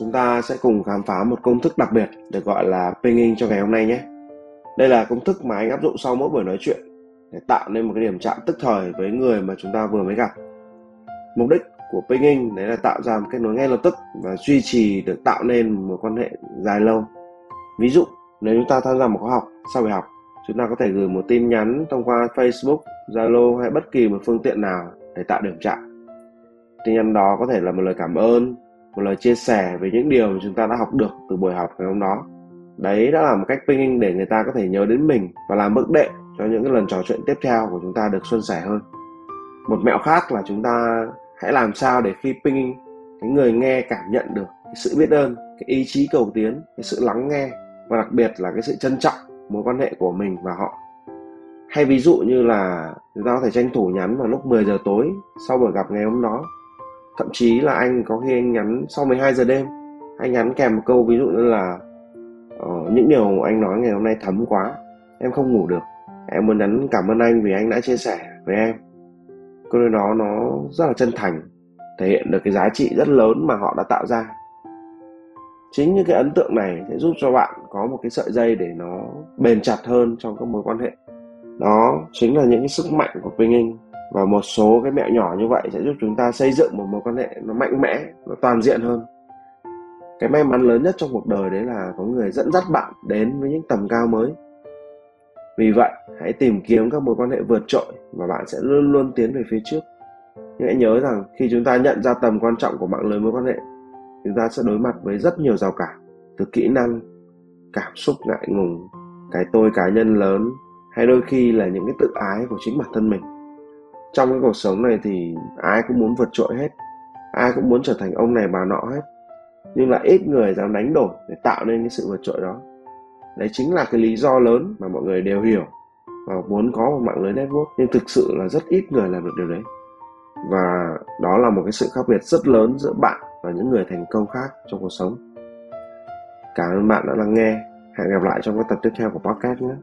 chúng ta sẽ cùng khám phá một công thức đặc biệt được gọi là pinging cho ngày hôm nay nhé. Đây là công thức mà anh áp dụng sau mỗi buổi nói chuyện để tạo nên một cái điểm chạm tức thời với người mà chúng ta vừa mới gặp. Mục đích của pinging đấy là tạo ra một kết nối ngay lập tức và duy trì được tạo nên một quan hệ dài lâu. Ví dụ, nếu chúng ta tham gia một khóa học, sau buổi học, chúng ta có thể gửi một tin nhắn thông qua Facebook, Zalo hay bất kỳ một phương tiện nào để tạo điểm chạm. Tin nhắn đó có thể là một lời cảm ơn, một lời chia sẻ về những điều mà chúng ta đã học được từ buổi học ngày hôm đó. Đấy đã là một cách pinging để người ta có thể nhớ đến mình và làm bước đệm cho những cái lần trò chuyện tiếp theo của chúng ta được suôn sẻ hơn. Một mẹo khác là chúng ta hãy làm sao để khi pinging cái người nghe cảm nhận được cái sự biết ơn, cái ý chí cầu tiến, cái sự lắng nghe và đặc biệt là cái sự trân trọng mối quan hệ của mình và họ. Hay ví dụ như là chúng ta có thể tranh thủ nhắn vào lúc 10 giờ tối sau buổi gặp ngày hôm đó thậm chí là anh có khi anh nhắn sau 12 giờ đêm. Anh nhắn kèm một câu ví dụ như là uh, những điều anh nói ngày hôm nay thấm quá em không ngủ được. Em muốn nhắn cảm ơn anh vì anh đã chia sẻ với em. Câu nói đó nó rất là chân thành thể hiện được cái giá trị rất lớn mà họ đã tạo ra. Chính những cái ấn tượng này sẽ giúp cho bạn có một cái sợi dây để nó bền chặt hơn trong các mối quan hệ. Đó chính là những cái sức mạnh của Pinging và một số cái mẹo nhỏ như vậy sẽ giúp chúng ta xây dựng một mối quan hệ nó mạnh mẽ, nó toàn diện hơn. Cái may mắn lớn nhất trong cuộc đời đấy là có người dẫn dắt bạn đến với những tầm cao mới. Vì vậy, hãy tìm kiếm các mối quan hệ vượt trội và bạn sẽ luôn luôn tiến về phía trước. Nhưng hãy nhớ rằng khi chúng ta nhận ra tầm quan trọng của mạng lưới mối quan hệ, chúng ta sẽ đối mặt với rất nhiều rào cản từ kỹ năng, cảm xúc ngại ngùng, cái tôi cá nhân lớn, hay đôi khi là những cái tự ái của chính bản thân mình trong cái cuộc sống này thì ai cũng muốn vượt trội hết, ai cũng muốn trở thành ông này bà nọ hết. Nhưng lại ít người dám đánh đổi để tạo nên cái sự vượt trội đó. Đấy chính là cái lý do lớn mà mọi người đều hiểu và muốn có một mạng lưới network. Nhưng thực sự là rất ít người làm được điều đấy. Và đó là một cái sự khác biệt rất lớn giữa bạn và những người thành công khác trong cuộc sống. Cảm ơn bạn đã lắng nghe. Hẹn gặp lại trong các tập tiếp theo của podcast nhé.